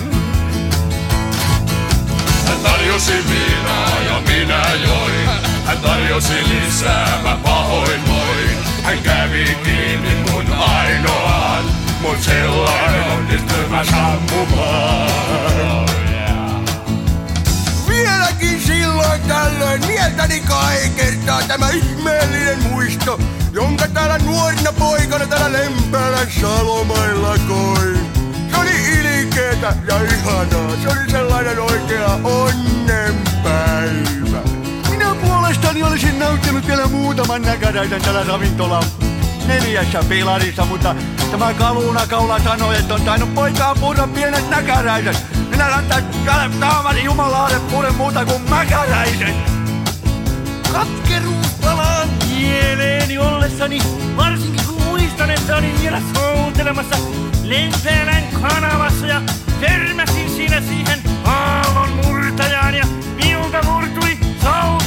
Hän tarjosi viinaa ja minä join. Hän tarjosi lisää, mä pahoinvoin. Hän kävi kiinni mun ainoaan. Mut sellainen onnistui mä sammumaan. Vieläkin silloin tällöin mieltäni kaikertaa tämä ihmeellinen muisto, jonka täällä nuorina poikana täällä Lempäälän Salomailla koin. Se oli ilkeetä ja ihanaa, se oli sellainen oikea onnenpäivä. Minä puolestani olisin nauttinut vielä muutaman näkäräisen tällä ravintolan neljässä pilarissa, mutta tämä kalunakaula sanoi, että on tainnut poikaa purra pienet näkäräiset. Minä antaa taamani jumalaaren pure muuta kuin mäkäräiset. Katkeruus palaa mieleeni ollessani, varsinkin kun muistan, että olin vielä soutelemassa Lempäälän kanavassa ja törmäsin siinä siihen aallon murtajaan ja minulta murtui soutuveneen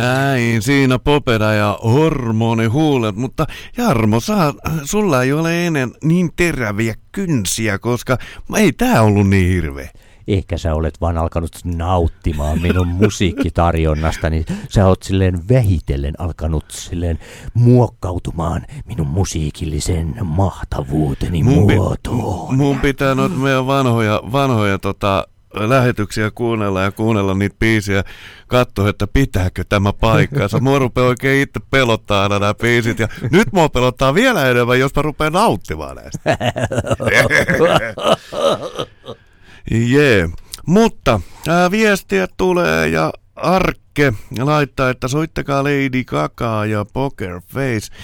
Näin, siinä popeda ja hormonihuulet, mutta Jarmo, saa, sulla ei ole enää niin teräviä kynsiä, koska ei tää ollut niin hirveä. Ehkä sä olet vaan alkanut nauttimaan minun musiikkitarjonnasta, niin sä oot silleen vähitellen alkanut silleen muokkautumaan minun musiikillisen mahtavuuteni Mun muotoon. Mun pitää noita meidän vanhoja, vanhoja tota, lähetyksiä kuunnella ja kuunnella niitä biisiä, katsoa, että pitääkö tämä paikkaansa. Mua rupeaa oikein itse pelottaa aina nämä biisit ja nyt mua pelottaa vielä enemmän, jos mä rupean nauttimaan näistä. Jee, yeah. mutta ää, viestiä tulee ja Arkke laittaa, että soittakaa Lady Gaga ja Poker Face.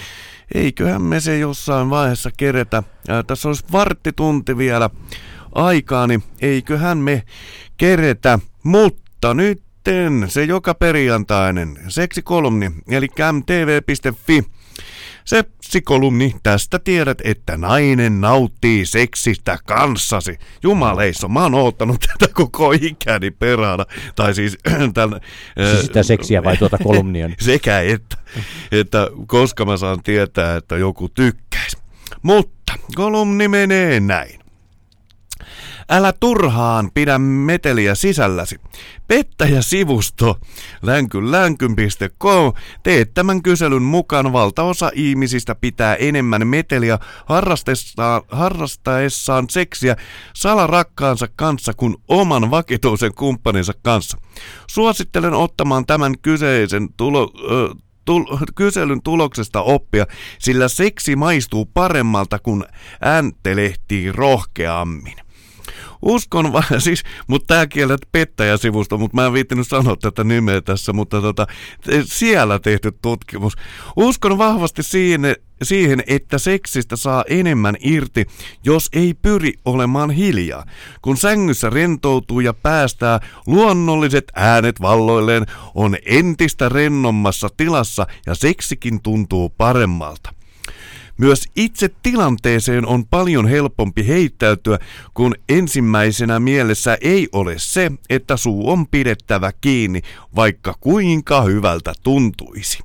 Eiköhän me se jossain vaiheessa keretä. Ää, tässä olisi varttitunti vielä aikaa, niin eiköhän me keretä. Mutta nytten se joka perjantainen seksikolumni, eli mtv.fi. Sepsikolumni, tästä tiedät, että nainen nauttii seksistä kanssasi. Jumaleissa, mä oon oottanut tätä koko ikäni perään. Tai siis tämän... Siis sitä seksiä vai tuota kolumnia? Sekä että, että koska mä saan tietää, että joku tykkäisi. Mutta kolumni menee näin. Älä turhaan pidä meteliä sisälläsi. Pettäjäsivusto länkynlänkyn.com teet tämän kyselyn mukaan valtaosa ihmisistä pitää enemmän meteliä harrastessaan, harrastaessaan seksiä salarakkaansa kanssa kuin oman vakituisen kumppaninsa kanssa. Suosittelen ottamaan tämän kyseisen tulo, ö, tul- kyselyn tuloksesta oppia, sillä seksi maistuu paremmalta, kun ääntelehtii rohkeammin. Uskon vaan, siis, mutta tää kielät pettäjäsivusto, mutta mä en viittinyt sanoa tätä nimeä tässä, mutta tota, siellä tehty tutkimus. Uskon vahvasti siihen, siihen, että seksistä saa enemmän irti, jos ei pyri olemaan hiljaa. Kun sängyssä rentoutuu ja päästää luonnolliset äänet valloilleen, on entistä rennommassa tilassa ja seksikin tuntuu paremmalta. Myös itse tilanteeseen on paljon helpompi heittäytyä, kun ensimmäisenä mielessä ei ole se, että suu on pidettävä kiinni, vaikka kuinka hyvältä tuntuisi.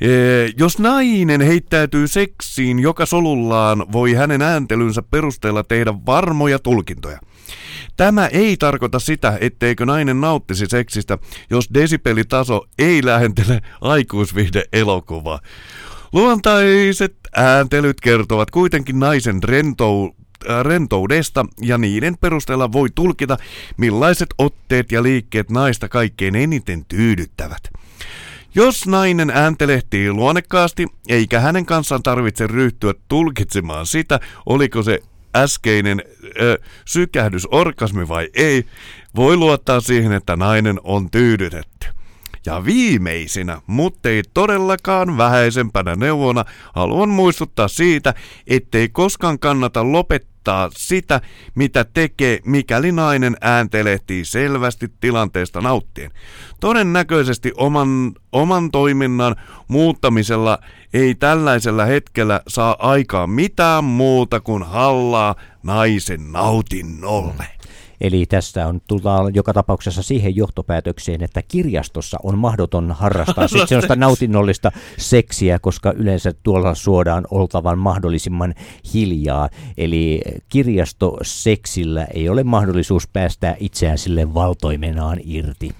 Ee, Jos nainen heittäytyy seksiin joka solullaan, voi hänen ääntelynsä perusteella tehdä varmoja tulkintoja. Tämä ei tarkoita sitä, etteikö nainen nauttisi seksistä, jos desibelitaso ei lähentele aikuisvihde-elokuvaa. Luontaiset ääntelyt kertovat kuitenkin naisen rentou, äh, rentoudesta ja niiden perusteella voi tulkita, millaiset otteet ja liikkeet naista kaikkein eniten tyydyttävät. Jos nainen ääntelehtii luonnekkaasti, eikä hänen kanssaan tarvitse ryhtyä tulkitsemaan sitä, oliko se äskeinen ö, sykähdys orgasmi vai ei, voi luottaa siihen, että nainen on tyydytetty. Ja viimeisinä, mutta ei todellakaan vähäisempänä neuvona, haluan muistuttaa siitä, ettei koskaan kannata lopettaa sitä, mitä tekee, mikäli nainen ääntelehtii selvästi tilanteesta nauttien. Todennäköisesti oman, oman toiminnan muuttamisella ei tällaisella hetkellä saa aikaan mitään muuta kuin hallaa naisen nautinnolle. Eli tästä on tullaan joka tapauksessa siihen johtopäätökseen, että kirjastossa on mahdoton harrastaa sit sellaista nautinnollista seksiä, koska yleensä tuolla suodaan oltavan mahdollisimman hiljaa. Eli kirjastoseksillä ei ole mahdollisuus päästää itseään sille valtoimenaan irti.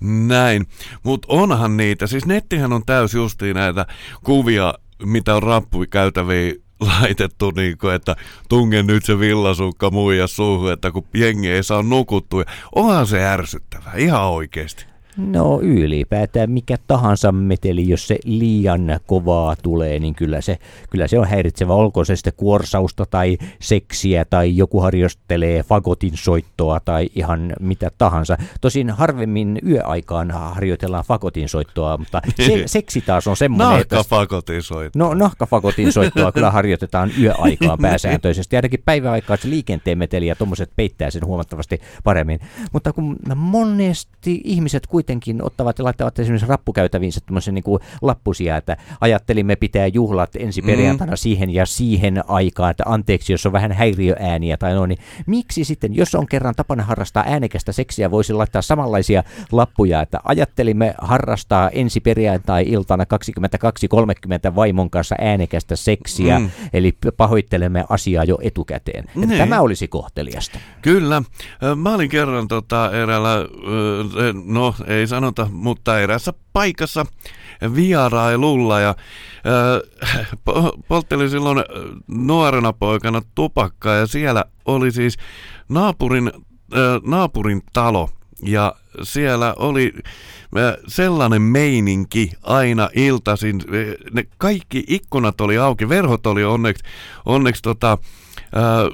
Näin, mutta onhan niitä, siis nettihän on täys justiin näitä kuvia, mitä on rappukäytäviä laitettu, niin kuin, että tunge nyt se villasukka muija suuhun, että kun jengi ei saa nukuttua. Onhan se ärsyttävää, ihan oikeasti. No ylipäätään mikä tahansa meteli, jos se liian kovaa tulee, niin kyllä se, kyllä se on häiritsevä. Olkoon se sitten kuorsausta tai seksiä tai joku harjoittelee fagotin soittoa tai ihan mitä tahansa. Tosin harvemmin yöaikaan harjoitellaan fagotin soittoa, mutta se, seksi taas on semmoinen, että... Nahkafakotin soitto. No nahkafagotin soittoa kyllä harjoitetaan yöaikaan pääsääntöisesti. Ainakin päiväaikaan se liikenteen meteli ja tuommoiset peittää sen huomattavasti paremmin. Mutta kun monesti ihmiset kuitenkin ottavat ja laittavat esimerkiksi rappukäytäviinsä tämmöisen niin kuin lappusia, että ajattelimme pitää juhlat ensi perjantaina mm. siihen ja siihen aikaan, että anteeksi, jos on vähän häiriöääniä tai no, niin miksi sitten, jos on kerran tapana harrastaa äänekästä seksiä, voisi laittaa samanlaisia lappuja, että ajattelimme harrastaa ensi perjantai-iltana 22.30 vaimon kanssa äänekästä seksiä, mm. eli pahoittelemme asiaa jo etukäteen. Että Niin. tämä olisi kohteliasta. Kyllä. Mä olin kerran tota, eräällä, no ei sanota, mutta eräässä paikassa vierailulla ja ö, po- polttelin silloin ö, nuorena poikana tupakkaa ja siellä oli siis naapurin, ö, naapurin talo ja siellä oli ö, sellainen meininki aina iltaisin. Ö, Ne kaikki ikkunat oli auki, verhot oli onneksi, onneksi tota, ö,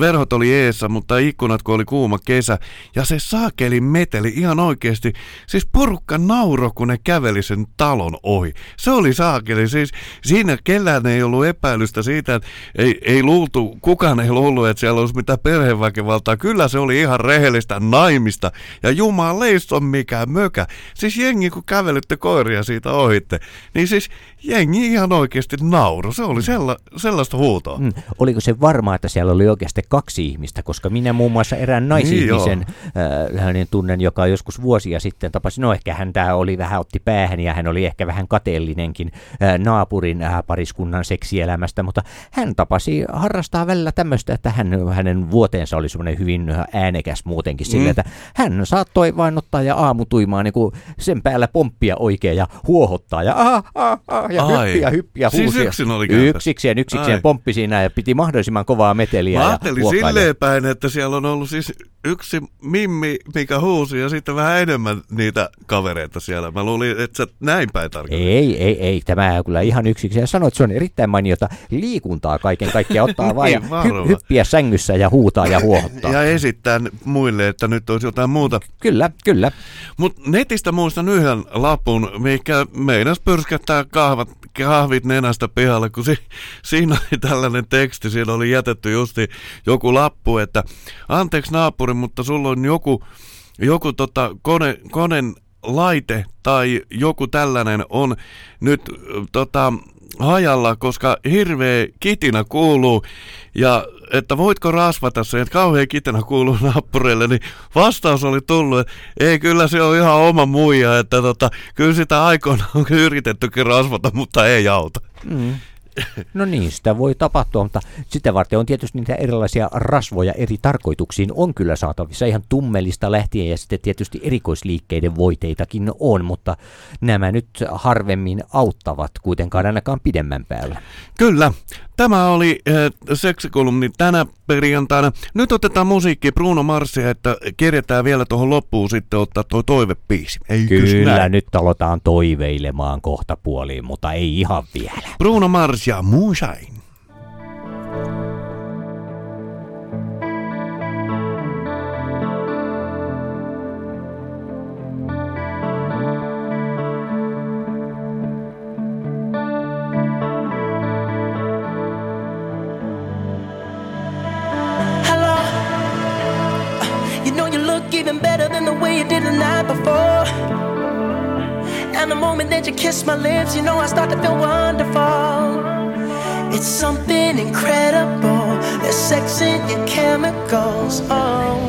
verhot oli eessä, mutta ikkunat kun oli kuuma kesä. Ja se saakeli meteli ihan oikeasti. Siis porukka nauro, kun ne käveli sen talon ohi. Se oli saakeli. Siis siinä kellään ei ollut epäilystä siitä, että ei, ei luultu, kukaan ei luullut, että siellä olisi mitään perheväkivaltaa. Kyllä se oli ihan rehellistä naimista. Ja jumaleista on mikään mökä. Siis jengi kun kävelytte koiria siitä ohitte, niin siis jengi ihan oikeasti nauro. Se oli sella, sellaista huutoa. Mm. Oliko se varmaa, että siellä oli oikeasti kaksi ihmistä, koska minä muun muassa erään naisihmisen äh, hänen tunnen, joka joskus vuosia sitten tapasi, no ehkä hän tämä oli vähän otti päähän ja hän oli ehkä vähän kateellinenkin äh, naapurin äh, pariskunnan seksielämästä, mutta hän tapasi harrastaa välillä tämmöistä, että hän, hänen vuoteensa oli semmoinen hyvin äänekäs muutenkin sillä, Mm. että hän saattoi vain ottaa ja aamutuimaan niin kuin sen päällä pomppia oikein ja huohottaa ja, ah, ah, ah, ja Ai. hyppiä, hyppiä, Siis huusia. yksin oli? Yksikseen, yksikseen Ai. pomppi siinä ja piti mahdollisimman kovaa meteliä. Mä ja ajattelin silleen päin, että siellä on ollut siis yksi mimmi, mikä huusi ja sitten vähän enemmän niitä kavereita siellä. Mä luulin, että sä näin päin tarkoitat. Ei, ei, ei. Tämä on kyllä ihan yksiksi. Ja sanoit, että se on erittäin mainiota liikuntaa kaiken kaikkiaan. Ottaa vain Niin, hy- hyppiä sängyssä ja huutaa ja huohottaa. Ja esittää muille, että nyt olisi jotain muuta. Kyllä, kyllä. Mutta netistä muistan yhden lapun, mikä meinas pyrskättää kahvat, kahvit nenästä pihalle, kun si, siinä oli tällainen teksti, siinä oli jätetty justi joku lappu, että anteeksi naapuri, mutta sulla on joku, joku tota kone, konen laite tai joku tällainen on nyt tota, hajalla, koska hirveä kitinä kuuluu ja että voitko rasvata sen, että kauhean kitinä kuuluu naapureille, niin vastaus oli tullut, että ei kyllä se on ihan oma muija, että tota, kyllä sitä aikoinaan on yritettykin rasvata, mutta ei auta. Mm. No niin, sitä voi tapahtua, mutta sitä varten on tietysti niitä erilaisia rasvoja eri tarkoituksiin on kyllä saatavissa ihan tummelista lähtien ja sitten tietysti erikoisliikkeiden voiteitakin on, mutta nämä nyt harvemmin auttavat kuitenkaan ainakaan pidemmän päällä. Kyllä, tämä oli äh, seksikolumni tänä perjantaina. Nyt otetaan musiikki Bruno Marsia, että keretään vielä tuohon loppuun sitten ottaa tuo toivepiisi. Eikös Kyllä, näin? nyt aloitetaan toiveilemaan kohta puoliin, mutta ei ihan vielä. Bruno Mars ja Moonshine. The moment that you kiss my lips, you know I start to feel wonderful. It's something incredible. There's sex in your chemicals. Oh,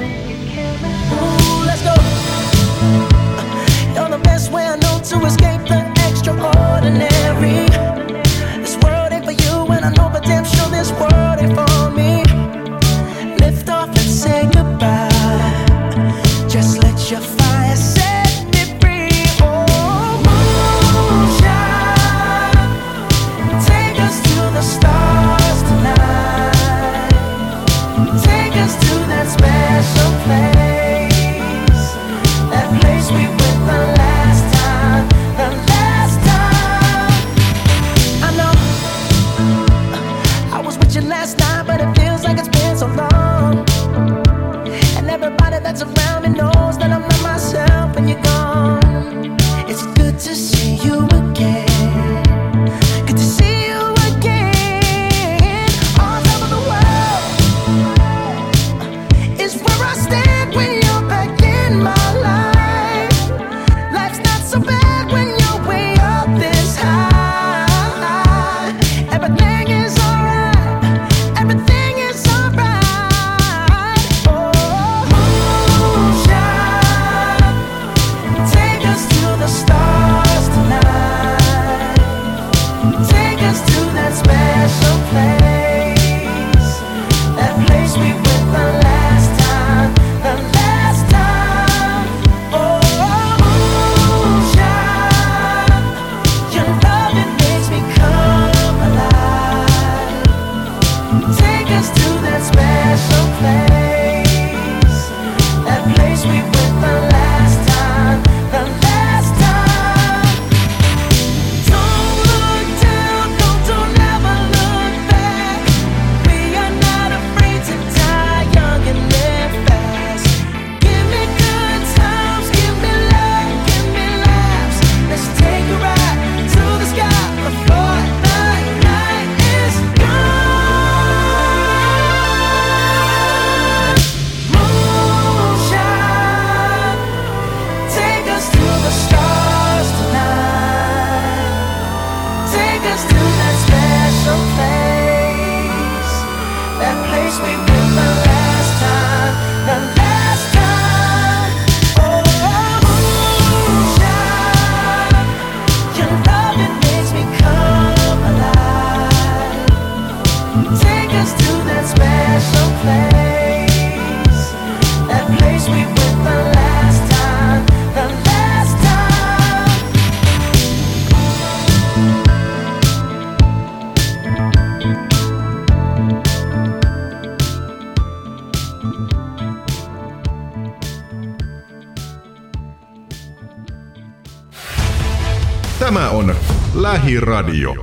Lähiradio.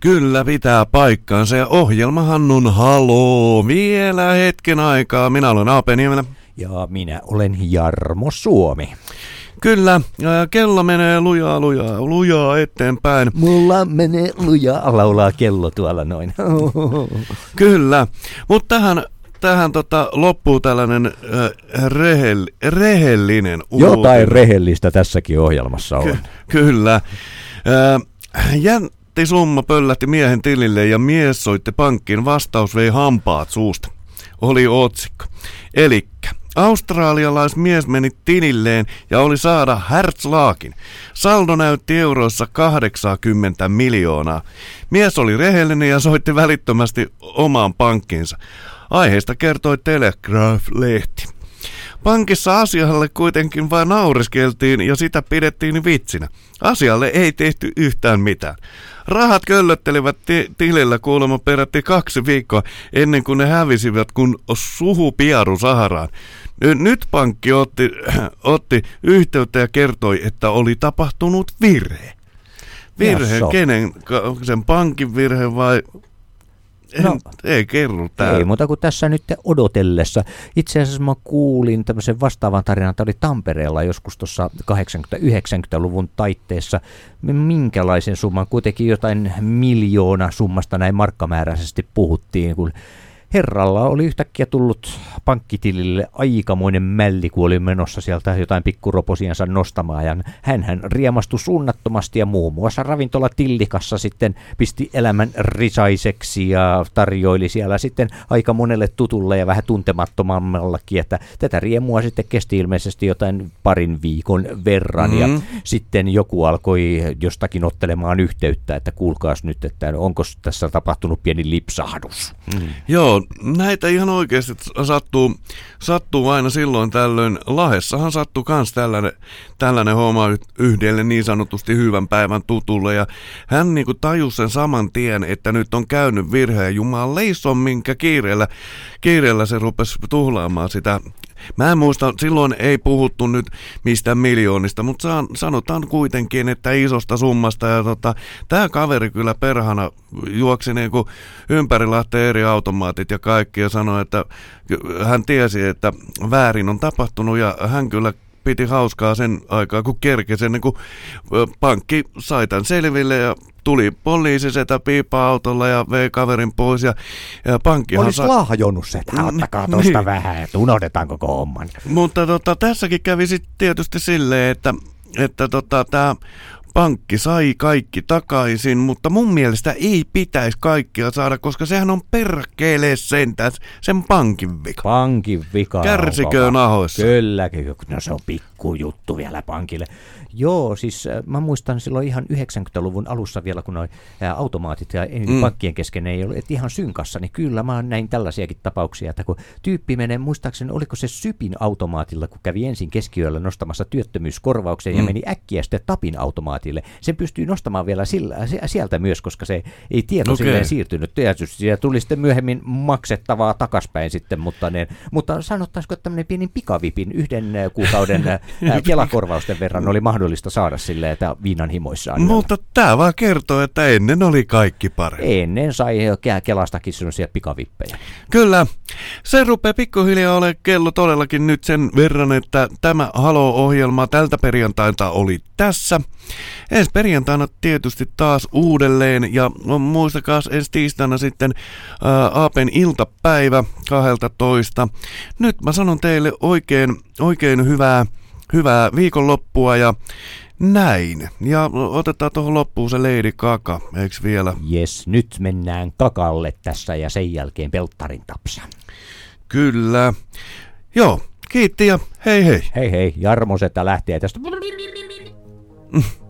Kyllä pitää paikkaansa ja ohjelmahan on haloo. Vielä hetken aikaa. Minä olen Aape Niemelä. Ja minä olen Jarmo Suomi. Kyllä, kello menee lujaa, lujaa, lujaa eteenpäin. Mulla menee lujaa, laulaa kello tuolla noin. Kyllä, mutta tähän, tähän tota, loppuu tällainen äh, rehell, rehellinen Jotain uutinen. rehellistä tässäkin ohjelmassa on. Ky- kyllä. Äh, jättisumma pöllähti miehen tilille ja mies soitti pankkiin. Vastaus vei hampaat suusta. Oli otsikko. Elikkä australialaismies meni tililleen ja oli saada Herzlaakin. Saldo näytti euroissa 80 miljoonaa. Mies oli rehellinen ja soitti välittömästi omaan pankkiinsa. Aiheesta kertoi Telegraph-lehti. Pankissa asialle kuitenkin vain nauriskeltiin ja sitä pidettiin vitsinä. Asialle ei tehty yhtään mitään. Rahat köllöttelivät ti- tilillä kuulemma peräti kaksi viikkoa ennen kuin ne hävisivät kun suhu piaru Saharaan. Nyt pankki otti, otti yhteyttä ja kertoi, että oli tapahtunut virhe. Virhe, Jasso. kenen? Sen pankin virhe vai? En, No. ei kerro tää. Ei muuta kuin tässä nyt odotellessa. Itse asiassa mä kuulin tämmöisen vastaavan tarinan, että oli Tampereella joskus tuossa 80-90-luvun taitteessa. Minkälaisen summan, kuitenkin jotain miljoona summasta näin markkamääräisesti puhuttiin, kun herralla oli yhtäkkiä tullut pankkitilille aikamoinen mälli, kun oli menossa sieltä jotain pikkuroposiansa nostamaan. Ja hän riemastui suunnattomasti ja muun muassa ravintola Tillikassa sitten pisti elämän risaiseksi ja tarjoili siellä sitten aika monelle tutulle ja vähän tuntemattomammallakin, että tätä riemua sitten kesti ilmeisesti jotain parin viikon verran mm. ja sitten joku alkoi jostakin ottelemaan yhteyttä, että kuulkaas nyt, että onko tässä tapahtunut pieni lipsahdus. Mm. Joo, näitä ihan oikeasti sattuu, sattuu aina silloin tällöin. Lahessahan sattuu myös tällainen, tällainen homma yhdelle niin sanotusti hyvän päivän tutulle. Ja hän niinku tajusi sen saman tien, että nyt on käynyt virhe ja Jumala leison, minkä kiireellä, kiireellä se rupesi tuhlaamaan sitä Mä en muista, silloin ei puhuttu nyt mistään miljoonista, mutta sanotaan kuitenkin, että isosta summasta. Ja tota, tämä kaveri kyllä perhana juoksi niinku ympäri Lahteen eri automaatit ja kaikki ja sanoi, että hän tiesi, että väärin on tapahtunut ja hän kyllä piti hauskaa sen aikaa, kun kerkesi ennen kuin pankki sai tämän selville ja tuli poliisi setä piipa-autolla ja vei kaverin pois ja, ja pankkihan Olisi sai- lahjonnut se, että Mm, ottakaa tuosta niin. vähän, että unohdetaan koko homman. Mutta tota, tässäkin kävi sitten tietysti silleen, että, että tota, tämä pankki sai kaikki takaisin, mutta mun mielestä ei pitäisi kaikkia saada, koska sehän on perkele sentään sen pankin vika. Pankin vika. Kärsiköön ahoissa. Kyllä, kyllä. no se on pikkujuttu vielä pankille. Joo, siis äh, mä muistan silloin ihan 90-luvun alussa vielä, kun noi ää, automaatit ja Mm. pankkien kesken ei ollut et ihan synkassa, niin kyllä mä näin tällaisiakin tapauksia, että kun tyyppi menee, muistaakseni oliko se Sypin automaatilla, kun kävi ensin keskiyöllä nostamassa työttömyyskorvauksen ja Mm. meni äkkiä sitten Tapin automaatille. Sen pystyy nostamaan vielä sillä, sieltä myös, koska se ei tieto okay. silleen siirtynyt. Tietysti siellä tuli sitten myöhemmin maksettavaa takaspäin sitten, mutta, ne, mutta sanottaisiko, että tämmöinen pieni pikavipin yhden äh, kuukauden äh, äh, kelakorvausten verran oli mahdollista saada silleen, että viinan himoissaan. Mutta tämä vaan kertoo, että ennen oli kaikki paremmin. Ennen sai Ke- Kelastakin sellaisia pikavippejä. Kyllä. Se rupeaa pikkuhiljaa ole kello todellakin nyt sen verran, että tämä Halo-ohjelma tältä perjantailta oli tässä. Ensi perjantaina tietysti taas uudelleen ja no, muistakaa ensi tiistaina sitten ää, Aapen iltapäivä 12. Nyt mä sanon teille oikein, oikein hyvää, hyvää viikonloppua ja näin. Ja otetaan tuohon loppuun se Lady Kaka, eiks vielä? Jes, nyt mennään kakalle tässä ja sen jälkeen pelttarin tapsa. Kyllä. Joo, kiitti ja hei hei. Hei hei, Jarmo Setä lähtee tästä.